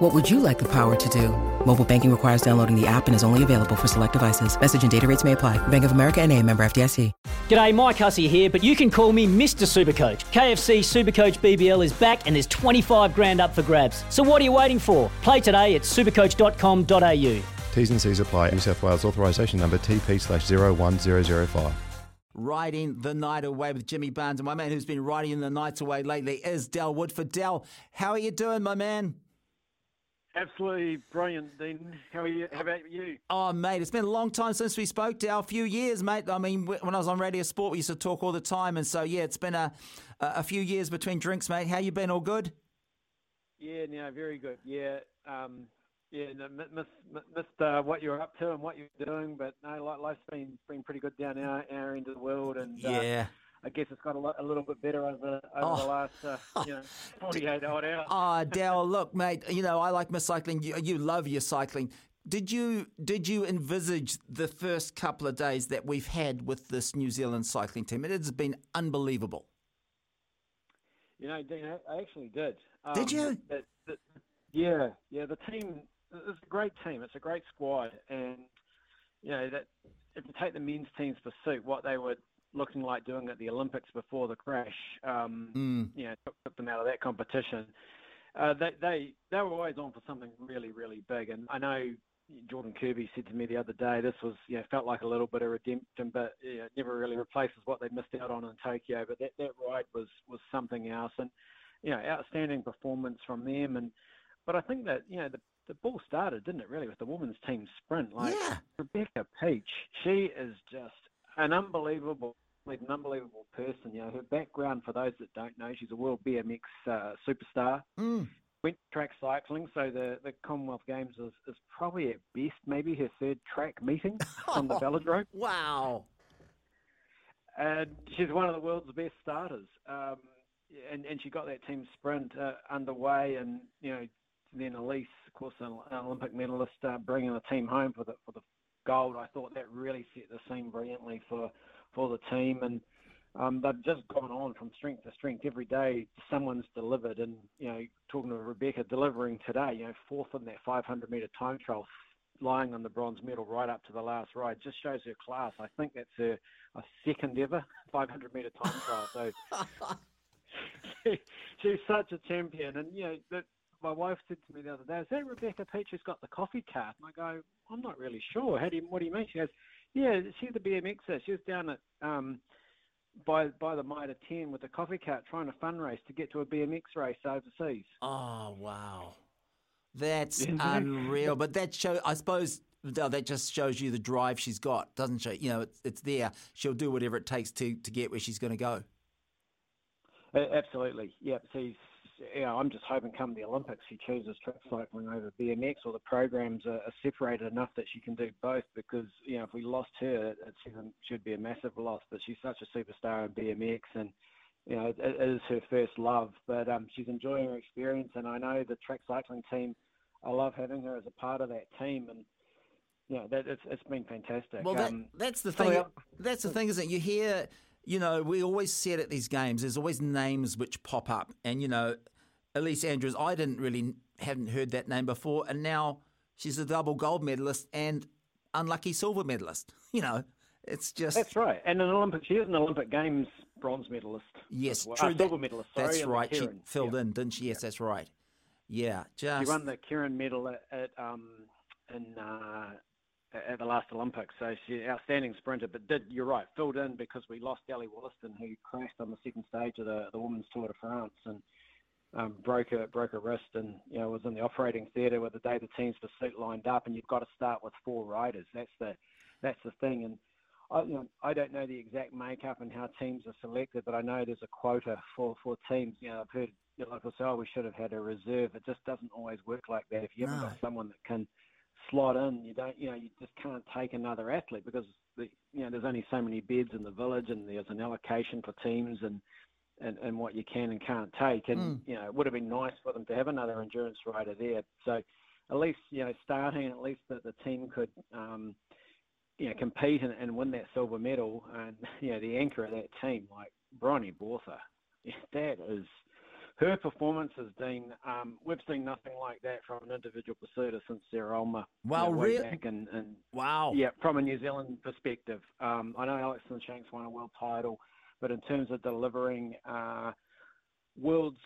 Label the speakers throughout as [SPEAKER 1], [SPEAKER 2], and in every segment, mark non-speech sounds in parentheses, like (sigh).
[SPEAKER 1] What would you like the power to do? Mobile banking requires downloading the app and is only available for select devices. Message and data rates may apply. Bank of America and a member FDIC.
[SPEAKER 2] G'day, Mike Hussey here, but you can call me Mr. Supercoach. KFC Supercoach BBL is back and there's 25 grand up for grabs. So what are you waiting for? Play today at supercoach.com.au.
[SPEAKER 3] T's and C's apply. New South Wales authorisation number TP slash 01005.
[SPEAKER 4] Riding the night away with Jimmy Barnes. And my man who's been riding the nights away lately is Dell Woodford. Dell, how are you doing, my man?
[SPEAKER 5] Absolutely brilliant, Dean. How are you? How about you?
[SPEAKER 4] Oh, mate, it's been a long time since we spoke, Del. A few years, mate. I mean, when I was on Radio Sport, we used to talk all the time. And so, yeah, it's been a, a few years between drinks, mate. How you been? All good?
[SPEAKER 5] Yeah, no, very good. Yeah, um, yeah, no, missed, missed uh, what you're up to and what you're doing, but no, life's been been pretty good down our, our end of the world, and uh,
[SPEAKER 4] yeah.
[SPEAKER 5] I guess it's got a, lot, a little bit better over, over oh. the last uh, (laughs) you know, 48 odd hours.
[SPEAKER 4] Oh, (laughs) Dale, look, mate, you know, I like my cycling. You, you love your cycling. Did you did you envisage the first couple of days that we've had with this New Zealand cycling team? It has been unbelievable.
[SPEAKER 5] You know, Dean, I actually did.
[SPEAKER 4] Um, did you?
[SPEAKER 5] Yeah, yeah. The team it's a great team. It's a great squad, and you know that if you take the men's team's pursuit, what they were looking like doing at the Olympics before the crash, um,
[SPEAKER 4] mm.
[SPEAKER 5] you know, took, took, them out of that competition. Uh, they, they they were always on for something really really big, and I know Jordan Kerby said to me the other day this was you know felt like a little bit of redemption, but you know, never really replaces what they missed out on in Tokyo. But that that ride was was something else, and you know outstanding performance from them, and but I think that you know the the ball started, didn't it, really, with the women's team sprint? Like
[SPEAKER 4] yeah.
[SPEAKER 5] Rebecca Petch, she is just an unbelievable, an unbelievable person. You know, her background, for those that don't know, she's a world BMX uh, superstar.
[SPEAKER 4] Mm.
[SPEAKER 5] Went track cycling, so the, the Commonwealth Games is, is probably at best maybe her third track meeting (laughs) on the velodrome.
[SPEAKER 4] Wow.
[SPEAKER 5] And she's one of the world's best starters. Um, and, and she got that team sprint uh, underway, and you know, then Ellesse, of course, an Olympic medalist, uh, bringing the team home for the for the gold. I thought that really set the scene brilliantly for for the team, and um, they've just gone on from strength to strength every day. Someone's delivered, and you know, talking to Rebecca, delivering today, you know, fourth in that 500 meter time trial, lying on the bronze medal right up to the last ride, just shows her class. I think that's her a second ever 500 meter time trial. So. (laughs) (laughs) she, she's such a champion, and you know that my wife said to me the other day, "Is that Rebecca Petch who's got the coffee cart?" And I go, "I'm not really sure. How do you, what do you mean?" She goes, "Yeah, she's the BMXer. She was down at um, by by the Mitre 10 with the coffee cart trying to fundraise to get to a BMX race overseas."
[SPEAKER 4] Oh wow, that's (laughs) unreal. But that show, I suppose. That just shows you the drive she's got, doesn't she? You know, it's, it's there. She'll do whatever it takes to, to get where she's going to go.
[SPEAKER 5] Absolutely. Yep. She's you know, I'm just hoping come the Olympics she chooses track cycling over BMX or the programs are, are, separated enough that she can do both because, you know, if we lost her, it should be a massive loss. But she's such a superstar in BMX and, you know, it, it is her first love. But um, she's enjoying her experience and I know the track cycling team, I love having her as a part of that team and, yeah, that, it's, it's been fantastic.
[SPEAKER 4] Well, that, um, that's the thing. That's the thing, isn't it? You hear you know, we always said at these games, there's always names which pop up. And, you know, Ellesse Andrews, I didn't really, hadn't heard that name before. And now she's a double gold medalist and unlucky silver medalist. (laughs) You know, it's just.
[SPEAKER 5] That's right. And an Olympic, she is an Olympic Games bronze medalist.
[SPEAKER 4] Yes,
[SPEAKER 5] well.
[SPEAKER 4] true.
[SPEAKER 5] Uh, silver medalist, sorry.
[SPEAKER 4] That's right. She filled
[SPEAKER 5] yeah.
[SPEAKER 4] in, didn't she? Yes, yeah. that's right. Yeah, just.
[SPEAKER 5] She won the Keirin medal at, at um, in, uh, at the last Olympics. So she's an outstanding sprinter, but did you're right, filled in because we lost Ally Wollaston, who crashed on the second stage of the the Women's Tour de France and um, broke a broke a wrist, and you know was in the operating theatre with the day the team's pursuit lined up, and you've got to start with four riders. That's the that's the thing, and. I, you know, I don't know the exact makeup and how teams are selected, but I know there's a quota for, for teams. You know, I've heard you know, like I say, oh, we should have had a reserve. It just doesn't always work like that. If you haven't
[SPEAKER 4] no.
[SPEAKER 5] got someone that can slot in. You don't, you know, you just can't take another athlete because the, you know there's only so many beds in the village, and there's an allocation for teams and and, and what you can and can't take. And mm. you know, it would have been nice for them to have another endurance rider there. So at least you know starting, at least that the team could. Um, you know, compete and, and win that silver medal, and (laughs) you know the anchor of that team, like Bryony Botha, (laughs) that is her performance has been. Um, we've seen nothing like that from an individual pursuiter since Sarah Ulmer.
[SPEAKER 4] Wow, really?
[SPEAKER 5] And, and,
[SPEAKER 4] wow.
[SPEAKER 5] Yeah, from a New Zealand perspective, um, I know Alison Shanks won a world title, but in terms of delivering uh, world's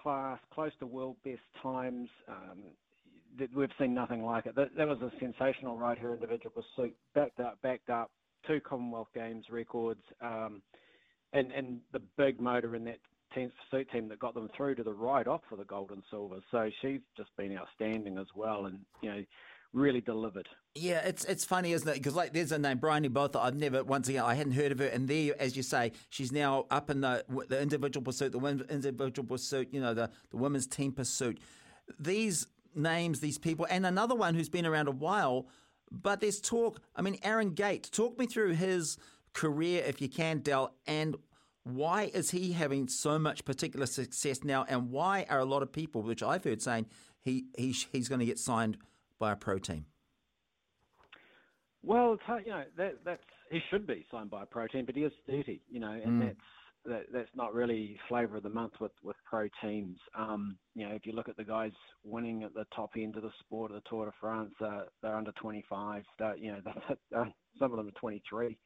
[SPEAKER 5] class, close to world best times, um, that we've seen nothing like it. That, that was a sensational ride her individual pursuit, backed up, backed up, two Commonwealth Games records, um, and and the big motor in that team's pursuit team that got them through to the ride off for the gold and silver. So she's just been outstanding as well, and you know really delivered.
[SPEAKER 4] Yeah, it's it's funny, isn't it? Because like there's a name, Bryony Botha. I've never once again I hadn't heard of her, and there, as you say, she's now up in the the individual pursuit, the individual pursuit, you know, the the women's team pursuit. These names, these people, and another one who's been around a while. But there's talk. I mean, Aaron Gate. Talk me through his career, if you can, Dell, and why is he having so much particular success now, and why are a lot of people, which I've heard saying, he, he he's going to get signed by a pro team?
[SPEAKER 5] Well, you know that that's he should be signed by a pro team, but he is thirty, you know, and mm. that's that, that's not really flavour of the month with with pro teams. Um, you know, if you look at the guys winning at the top end of the sport of the Tour de France, uh, they're under twenty five. You know, (laughs) some of them are twenty three.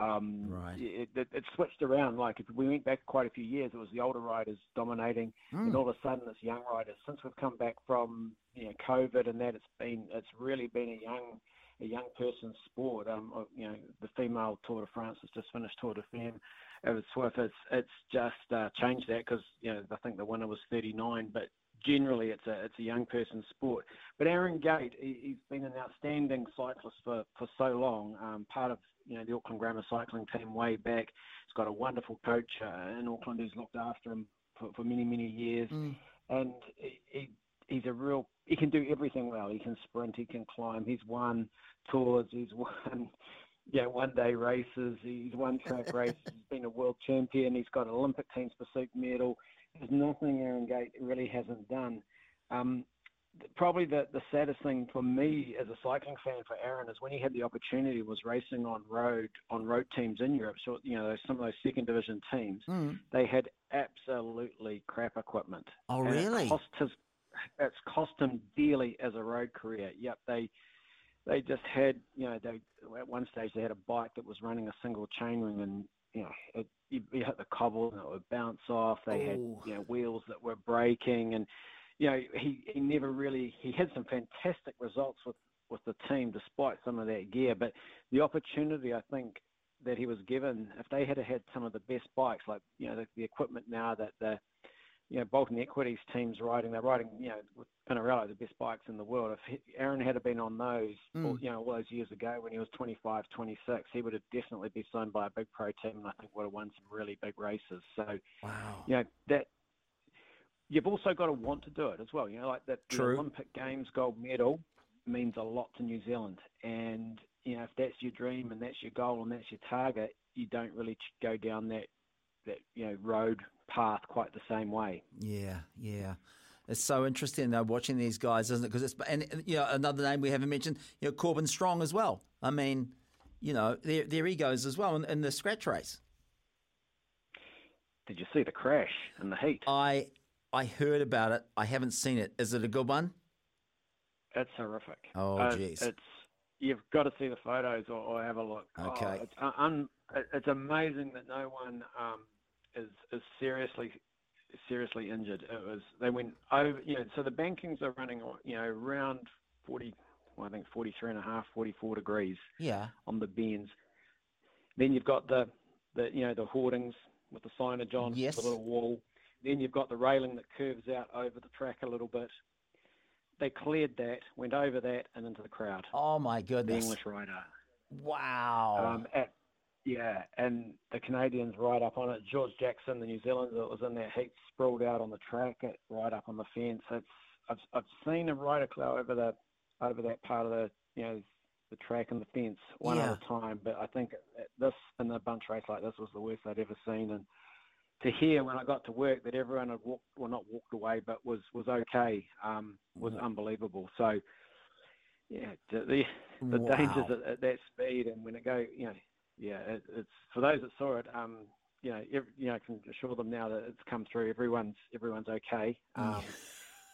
[SPEAKER 5] Um,
[SPEAKER 4] right.
[SPEAKER 5] It, it, it, switched around. Like if we went back quite a few years, it was the older riders dominating, mm. and all of a sudden it's young riders. Since we've come back from you know COVID and that, it's been it's really been a young a young person's sport. Um, you know, the female Tour de France has just finished Tour de Femme. It was Swift. It's it's just uh, changed that because you know I think the winner was 39, but generally it's a it's a young person's sport. But Aaron Gate, he, has been an outstanding cyclist for, for so long. Um, part of you know the Auckland Grammar cycling team way back. He's got a wonderful coach uh, in Auckland who's looked after him for, for many many years, mm. and he, he, he's a real. He can do everything well. He can sprint. He can climb. He's won tours. He's (laughs) won. Yeah, one day races. He's won track races. He's been a world champion. He's got an Olympic team's pursuit medal. There's nothing Aaron Gate really hasn't done. Um, probably the, the saddest thing for me as a cycling fan for Aaron is when he had the opportunity was racing on road on road teams in Europe. So you know some of those second division teams, mm. they had absolutely crap equipment.
[SPEAKER 4] Oh really?
[SPEAKER 5] It cost his, it's cost him dearly as a road career. Yep, they they just had you know they at one stage they had a bike that was running a single chainring and you know it, you, you hit the cobble and it would bounce off. They had you know wheels that were breaking and you know, he, he never really he had some fantastic results with with the team despite some of that gear, but the opportunity I think that he was given, if they had had some of the best bikes, like you know the, the equipment now that the you know Bolton Equities teams riding, they're riding you know with Pinarello the best bikes in the world. If Aaron had been on those, mm. all, you know all those years ago when he was 25, 26, he would have definitely been signed by a big pro team, and I think would have won some really big races. So
[SPEAKER 4] wow,
[SPEAKER 5] you know that you've also got to want to do it as well. You know, like that the Olympic Games gold medal means a lot to New Zealand, and you know if that's your dream and that's your goal and that's your target, you don't really go down that that you know road path quite the same way.
[SPEAKER 4] Yeah, yeah. It's so interesting though watching these guys, isn't it? Because it's and you know another name we haven't mentioned, you know Corbin Strong as well. I mean, you know their their egos as well in, in the scratch race.
[SPEAKER 5] Did you see the crash and the heat?
[SPEAKER 4] I I heard about it. I haven't seen it. Is it a good one?
[SPEAKER 5] It's horrific.
[SPEAKER 4] Oh, jeez.
[SPEAKER 5] Uh, it's you've got to see the photos or, or have a look.
[SPEAKER 4] Okay.
[SPEAKER 5] Oh, it's, un, it's amazing that no one um, is is seriously seriously injured. It was they went over. You know, so the bankings are running. You know, around forty. Well, I think 43 and a half, 44 degrees.
[SPEAKER 4] Yeah.
[SPEAKER 5] On the bends. Then you've got the the you know the hoardings with the signage on
[SPEAKER 4] yes.
[SPEAKER 5] the little wall. Then you've got the railing that curves out over the track a little bit. They cleared that, went over that, and into the crowd.
[SPEAKER 4] Oh my goodness!
[SPEAKER 5] The English rider.
[SPEAKER 4] Wow.
[SPEAKER 5] Um, at, yeah, and the Canadians right up on it. George Jackson, the New Zealander that was in that heat, sprawled out on the track, right up on the fence. It's I've I've seen a rider cloud over the over that part of the you know the track and the fence one
[SPEAKER 4] Yeah.
[SPEAKER 5] at a time. But I think this in a bunch race like this was the worst I'd ever seen. And to hear when I got to work that everyone had walked, well, not walked away, but was was okay, um, was unbelievable. So. Yeah, the the, the
[SPEAKER 4] Wow.
[SPEAKER 5] dangers at, at that speed and when it go, you know, yeah, it, it's for those that saw it. Um, you know, ev you know, I can assure them now that it's come through. Everyone's everyone's okay. Um,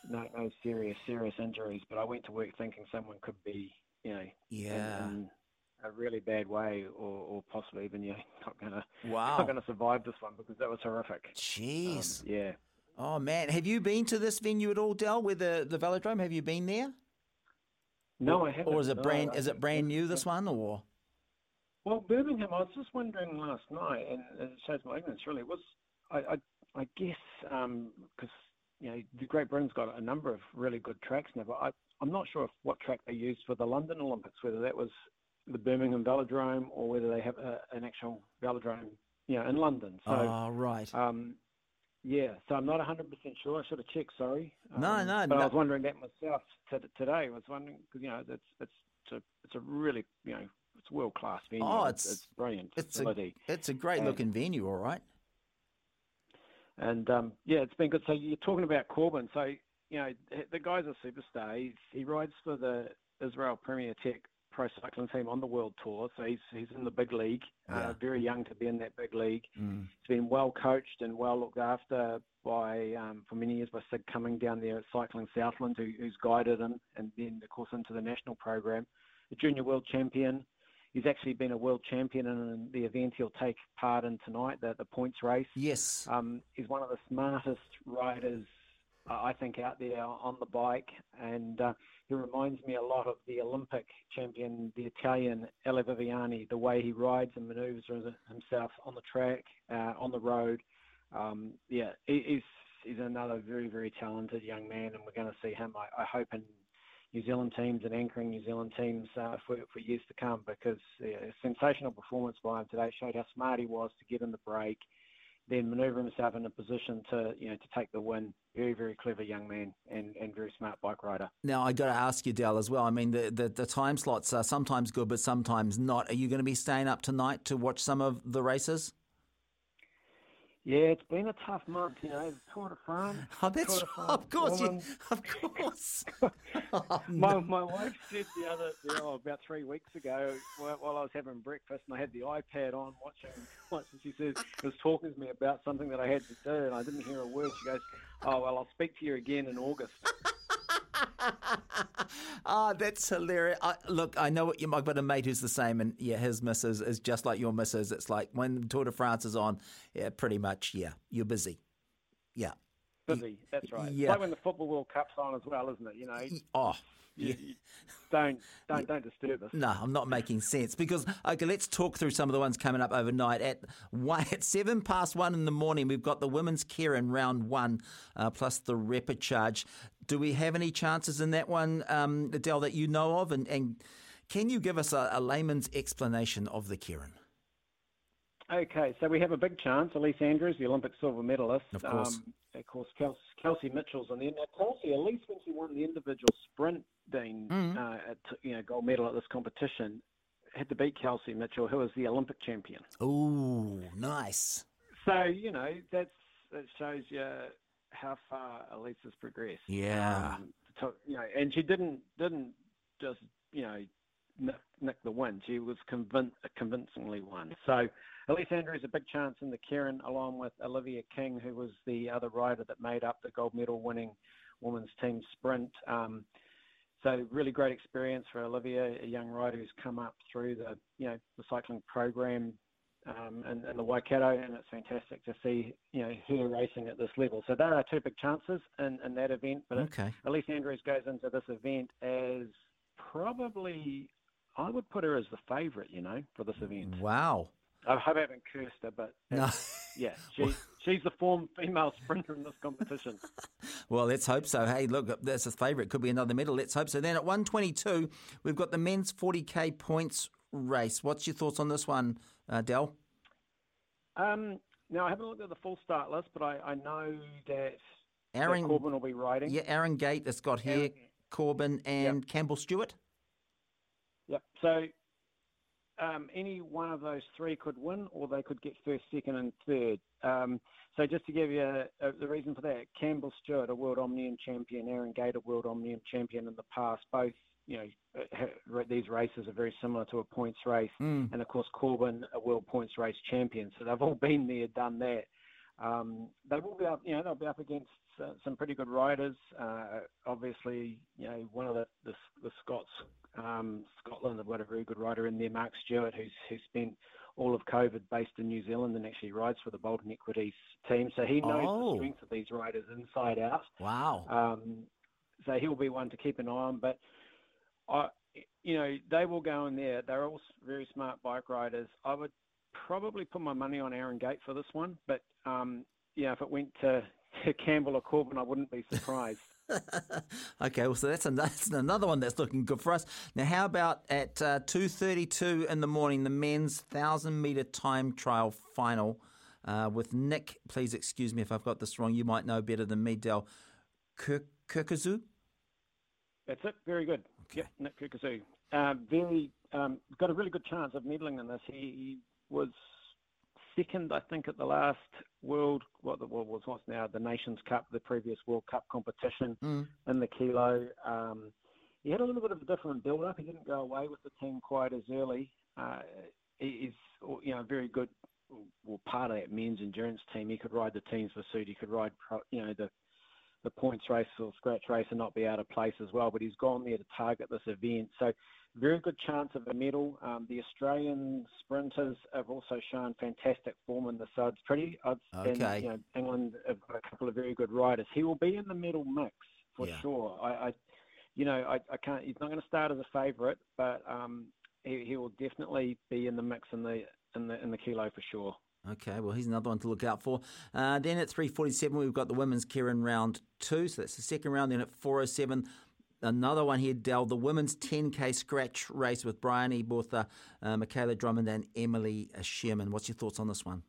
[SPEAKER 5] no, no serious serious injuries. But I went to work thinking someone could be, you know,
[SPEAKER 4] Yeah.
[SPEAKER 5] in a really bad way, or, or possibly even you know, (laughs) not gonna
[SPEAKER 4] Wow.
[SPEAKER 5] not gonna survive this one because that was horrific. Um,
[SPEAKER 4] Jeez.
[SPEAKER 5] yeah.
[SPEAKER 4] Oh man, have you been to this venue at all, Dell? With the the Velodrome, have you been there?
[SPEAKER 5] No,
[SPEAKER 4] or,
[SPEAKER 5] I haven't.
[SPEAKER 4] Or is it brand?
[SPEAKER 5] I
[SPEAKER 4] Is it brand new? This one or?
[SPEAKER 5] Well, Birmingham, I was just wondering last night, and it shows my ignorance really, was I, I, I guess, because, you know, the Great Britain's got a number of really good tracks now, but I, I'm not sure if what track they used for the London Olympics, whether that was the Birmingham Velodrome or whether they have a, an actual velodrome, you know, in London. So,
[SPEAKER 4] oh right.
[SPEAKER 5] um, yeah, so I'm not 100% sure. I should have checked, sorry.
[SPEAKER 4] No,
[SPEAKER 5] Um,
[SPEAKER 4] no,
[SPEAKER 5] But
[SPEAKER 4] no.
[SPEAKER 5] I was wondering that myself t- today. I was wondering, because, you know, it's, it's, it's, a, it's a really, you know, it's world class venue.
[SPEAKER 4] Oh,
[SPEAKER 5] it's,
[SPEAKER 4] it's-
[SPEAKER 5] it's brilliant
[SPEAKER 4] it's a
[SPEAKER 5] facility.
[SPEAKER 4] it's a great
[SPEAKER 5] and-
[SPEAKER 4] looking venue, all right.
[SPEAKER 5] And um, yeah, it's been good. So you're talking about Corbin. So you know the guy's a superstar. He's, he rides for the Israel Premier Tech Pro Cycling Team on the World Tour. So he's he's in the big league.
[SPEAKER 4] Yeah.
[SPEAKER 5] Uh, very young to be in that big league.
[SPEAKER 4] Mm.
[SPEAKER 5] He's been well coached and well looked after by um, for many years by Sid coming down there at Cycling Southland, who, who's guided him, and then of course into the national program. A junior world champion. He's actually been a world champion in the event he'll take part in tonight, the, the points race.
[SPEAKER 4] Yes.
[SPEAKER 5] Um, he's one of the smartest riders, uh, I think, out there on the bike, and uh, he reminds me a lot of the Olympic champion, the Italian Elia Viviani, the way he rides and manoeuvres himself on the track, uh, on the road. Um, yeah, he, he's he's another very very talented young man, and we're going to see him. I, I hope in New Zealand teams and anchoring New Zealand teams uh, for for years to come because a sensational performance by him today showed how smart he was to get in the break then manoeuvre himself in a position to you know to take the win. Very very clever young man and, and very smart bike rider.
[SPEAKER 4] Now I got to ask you, Dell, as well. I mean, the, the the time slots are sometimes good, but sometimes not. Are you going to be staying up tonight to watch some of the races?
[SPEAKER 5] Yeah, it's been a tough month. You know, the Tour de France. (laughs)
[SPEAKER 4] Oh, that's
[SPEAKER 5] de France
[SPEAKER 4] of course, you, of course. (laughs) Oh, (laughs)
[SPEAKER 5] My, my wife said the other, you know, about three weeks ago, while, while I was having breakfast and I had the iPad on watching, watching, she says, was talking to me about something that I had to do and I didn't hear a word. She goes, oh, well, I'll speak to you again in August.
[SPEAKER 4] Ah, (laughs) that's hilarious. I, look, I know what you. I've got a mate who's the same, and yeah, his missus is just like your missus. It's like when Tour de France is on, yeah, pretty much, yeah, you're busy. Yeah.
[SPEAKER 5] Busy, that's right.
[SPEAKER 4] Yeah.
[SPEAKER 5] It's like when the Football World Cup's on as well, isn't it? You know,
[SPEAKER 4] Oh,
[SPEAKER 5] you, you don't, don't, don't disturb us.
[SPEAKER 4] No, I'm not making sense because okay, let's talk through some of the ones coming up overnight. At one, at seven past one in the morning, we've got the women's Keirin round one, uh, plus the repechage. Do we have any chances in that one, um, Adele, that you know of? And, and can you give us a, a layman's explanation of the Keirin?
[SPEAKER 5] Okay, so we have a big chance. Ellesse Andrews, the Olympic silver medalist.
[SPEAKER 4] Of course.
[SPEAKER 5] Um, of course, Kelsey, Kelsey Mitchell's on there. Now, Kelsey, at least when she won the individual sprint, Dean,
[SPEAKER 4] Mm.
[SPEAKER 5] uh, at, you know, gold medal at this competition, had to beat Kelsey Mitchell, who was the Olympic champion.
[SPEAKER 4] Ooh, nice.
[SPEAKER 5] So, you know, that's that shows you how far Ellesse has progressed.
[SPEAKER 4] Yeah.
[SPEAKER 5] Um, to, you know, and she didn't didn't just you know nick, nick the win. She was convin- convincingly won. So Ellesse Andrews a big chance in the Keirin, along with Olivia King, who was the other rider that made up the gold medal winning women's team sprint. Um, so really great experience for Olivia, a young rider who's come up through the you know the cycling program um, in, in the Waikato, and it's fantastic to see you know her racing at this level. So there are two big chances in, in that event. But
[SPEAKER 4] Okay.
[SPEAKER 5] Ellesse Andrews goes into this event as probably I would put her as the favourite, you know, for this event.
[SPEAKER 4] Wow.
[SPEAKER 5] I hope I haven't cursed her, but
[SPEAKER 4] No.
[SPEAKER 5] yeah, (laughs) she, she's the form female sprinter in this competition. (laughs)
[SPEAKER 4] Well, let's hope so. Hey, look, that's a favourite. Could be another medal. Let's hope so. Then at 122, we've got the men's 40k points race. What's your thoughts on this one, uh, Dell?
[SPEAKER 5] Um, now I haven't looked at the full start list, but I, I know that,
[SPEAKER 4] Aaron,
[SPEAKER 5] that Corbin will be riding.
[SPEAKER 4] yeah, Aaron Gate has got here,
[SPEAKER 5] Aaron-
[SPEAKER 4] Corbin and Campbell Stewart.
[SPEAKER 5] Yep. So um, any one of those three could win, or they could get first, second, and third. Um, so just to give you a, a, the reason for that, Campbell Stewart, a World Omnium champion, Aaron Gate, a World Omnium champion in the past, both you know uh, these races are very similar to a points race, mm. and of course Corbin, a World Points Race champion. So they've all been there, done that. Um, they will be up, you know, they'll be up against uh, some pretty good riders. Uh, obviously, you know, one of the the, the Scots, um, Scotland have got a very good rider in there, Mark Stewart, who's who spent all of COVID based in New Zealand and actually rides for the Bolton Equities team. So he knows oh. the strength of these riders inside out.
[SPEAKER 4] Wow.
[SPEAKER 5] Um, so he'll be one to keep an eye on. But I, you know, they will go in there. They're all very smart bike riders. I would probably put my money on Aaron Gate for this one, but um, yeah, if it went to, to Campbell or Corbin, I wouldn't be surprised. (laughs)
[SPEAKER 4] okay, well, so that's, that's another one that's looking good for us. Now, how about at uh, two thirty-two in the morning, the men's thousand meter time trial final uh, with Nick? Please excuse me if I've got this wrong. You might know better than me, Del Kergozou.
[SPEAKER 5] That's it. Very good. Okay. Yep, Nick Kergozou. Uh, very um, got a really good chance of medaling in this. He, he was second, I think, at the last World, what the world was what's now the Nations Cup, the previous World Cup competition mm. in the kilo. Um, he had a little bit of a different build-up. He didn't go away with the team quite as early. Uh, he's, you know, very good. Well, part of that men's endurance team. He could ride the teams for pursuit. He could ride, you know, the the points race or scratch race and not be out of place as well. But he's gone there to target this event. So very good chance of a medal. Um, the Australian sprinters have also shown fantastic form in the it's pretty. I'd, okay. And, you know, England have got a couple of very good riders. He will be in the medal mix for yeah. sure. I, I, you know, I, I can't. He's not going to start as a favourite, but um, he, he will definitely be in the mix in the in the in the kilo for sure.
[SPEAKER 4] Okay, well, he's another one to look out for. Uh, then at 3.47, we've got the women's Keirin round two. So that's the second round. Then at 4.07, another one here, Dell, the women's 10K scratch race with Bryony Botha, uh, Michaela Drummond, and Emily Shearman. What's your thoughts on this one?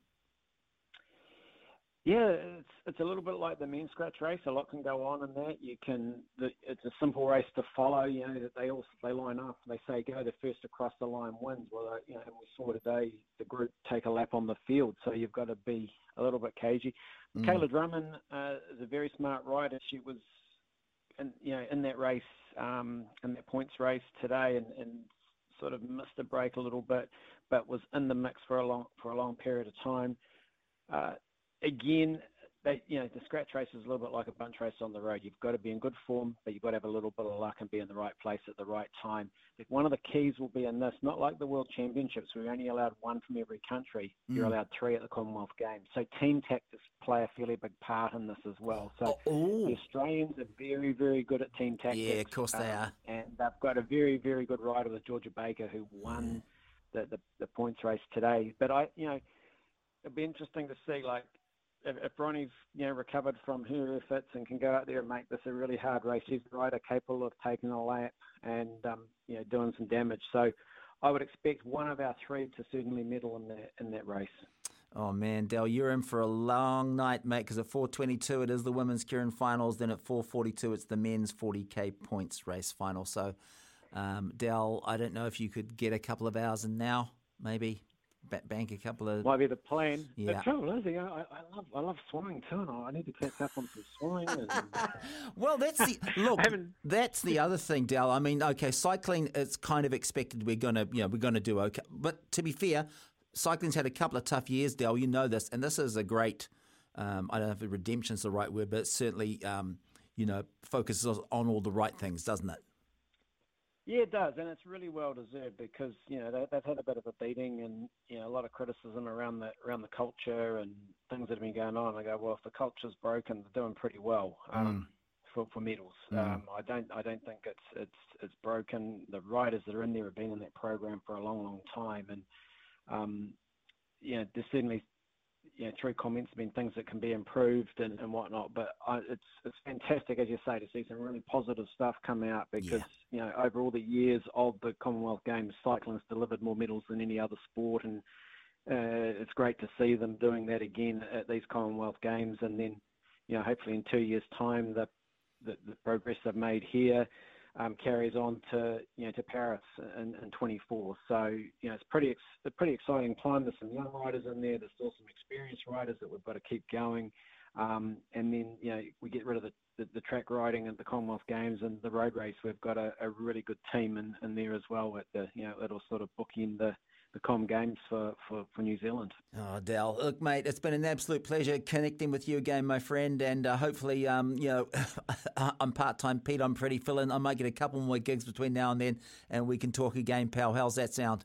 [SPEAKER 5] Yeah, it's it's a little bit like the men's scratch race. A lot can go on in that. You can the, it's a simple race to follow. You know that they all they line up. They say go the first across the line wins. Well, uh, you know, and we saw today the group take a lap on the field. So you've got to be a little bit cagey. Mm. Kayla Drummond uh, is a very smart rider. She was in, you know, in that race, um, in that points race today, and, and sort of missed a break a little bit, but was in the mix for a long for a long period of time. Uh, again, they, you know, the scratch race is a little bit like a bunch race on the road. You've got to be in good form, but you've got to have a little bit of luck and be in the right place at the right time. One of the keys will be in this, not like the World Championships, we're only allowed one from every country. Mm. You're allowed three at the Commonwealth Games. So team tactics play a fairly big part in this as well. So oh, the Australians are very, very good at team tactics.
[SPEAKER 4] Yeah, of course they um, are.
[SPEAKER 5] And they've got a very, very good rider with Georgia Baker who won yeah. the, the, the points race today. But I, you know, it'll be interesting to see like if, if Ronnie's you know recovered from her efforts and can go out there and make this a really hard race, she's a rider capable of taking a lap and um, you know doing some damage. So I would expect one of our three to certainly medal in that in that race.
[SPEAKER 4] Oh man, Dell, you're in for a long night, mate. Because at 4:22 it is the women's Keirin finals. Then at 4:42 it's the men's 40k points race final. So, um, Dell, I don't know if you could get a couple of hours in now, maybe bank a couple of.
[SPEAKER 5] Might be the plan. Yeah. The trouble is, you know, I, I love I love swimming too, and I need to catch up on some swimming. And... (laughs)
[SPEAKER 4] well, that's the (laughs) look. that's the other thing, Dal. I mean, okay, cycling. It's kind of expected we're gonna, you know, we're gonna do okay. But to be fair, cycling's had a couple of tough years, Dal. You know this, and this is a great. Um, I don't know if redemption's the right word, but certainly, um, you know, focuses on all the right things, doesn't it?
[SPEAKER 5] Yeah, it does, and it's really well deserved because you know they, have had a bit of a beating and you know a lot of criticism around the around the culture and things that have been going on. I go, well, if the culture's broken, they're doing pretty well um, mm. for for medals. Mm. Um, I don't I don't think it's it's it's broken. The riders that are in there have been in that program for a long, long time, and um, you know there's certainly you know, through comments have been things that can be improved and, and whatnot. But I, it's it's fantastic, as you say, to see some really positive stuff come out because yeah. you know over all the years of the Commonwealth Games, cycling has delivered more medals than any other sport, and uh, it's great to see them doing that again at these Commonwealth Games, and then you know hopefully in two years' time the the, the progress they've made here. Um, carries on to you know to Paris in, in 24. So you know it's pretty a pretty exciting time. There's some young riders in there. There's still some experienced riders that we've got to keep going. Um, and then you know we get rid of the, the, track riding at the Commonwealth Games and the road race. We've got a, a really good team in, in there as well. At the you know it'll sort of bookend the the Com Games for, for, for New Zealand.
[SPEAKER 4] Oh, Dal, look, mate, it's been an absolute pleasure connecting with you again, my friend, and uh, hopefully, um, you know, (laughs) I'm part time Pete. I'm pretty filling. I might get a couple more gigs between now and then, and we can talk again, pal. How's that sound?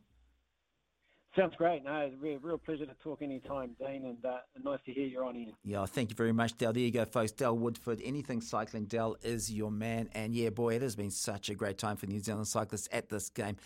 [SPEAKER 5] Sounds great. No, it's a real, real pleasure to talk anytime, Dean, and uh, nice to hear you're on here.
[SPEAKER 4] Yeah, thank you very much, Dal. There you go, folks. Dal Woodford, anything cycling, Dal is your man. And yeah, boy, it has been such a great time for New Zealand cyclists at this game.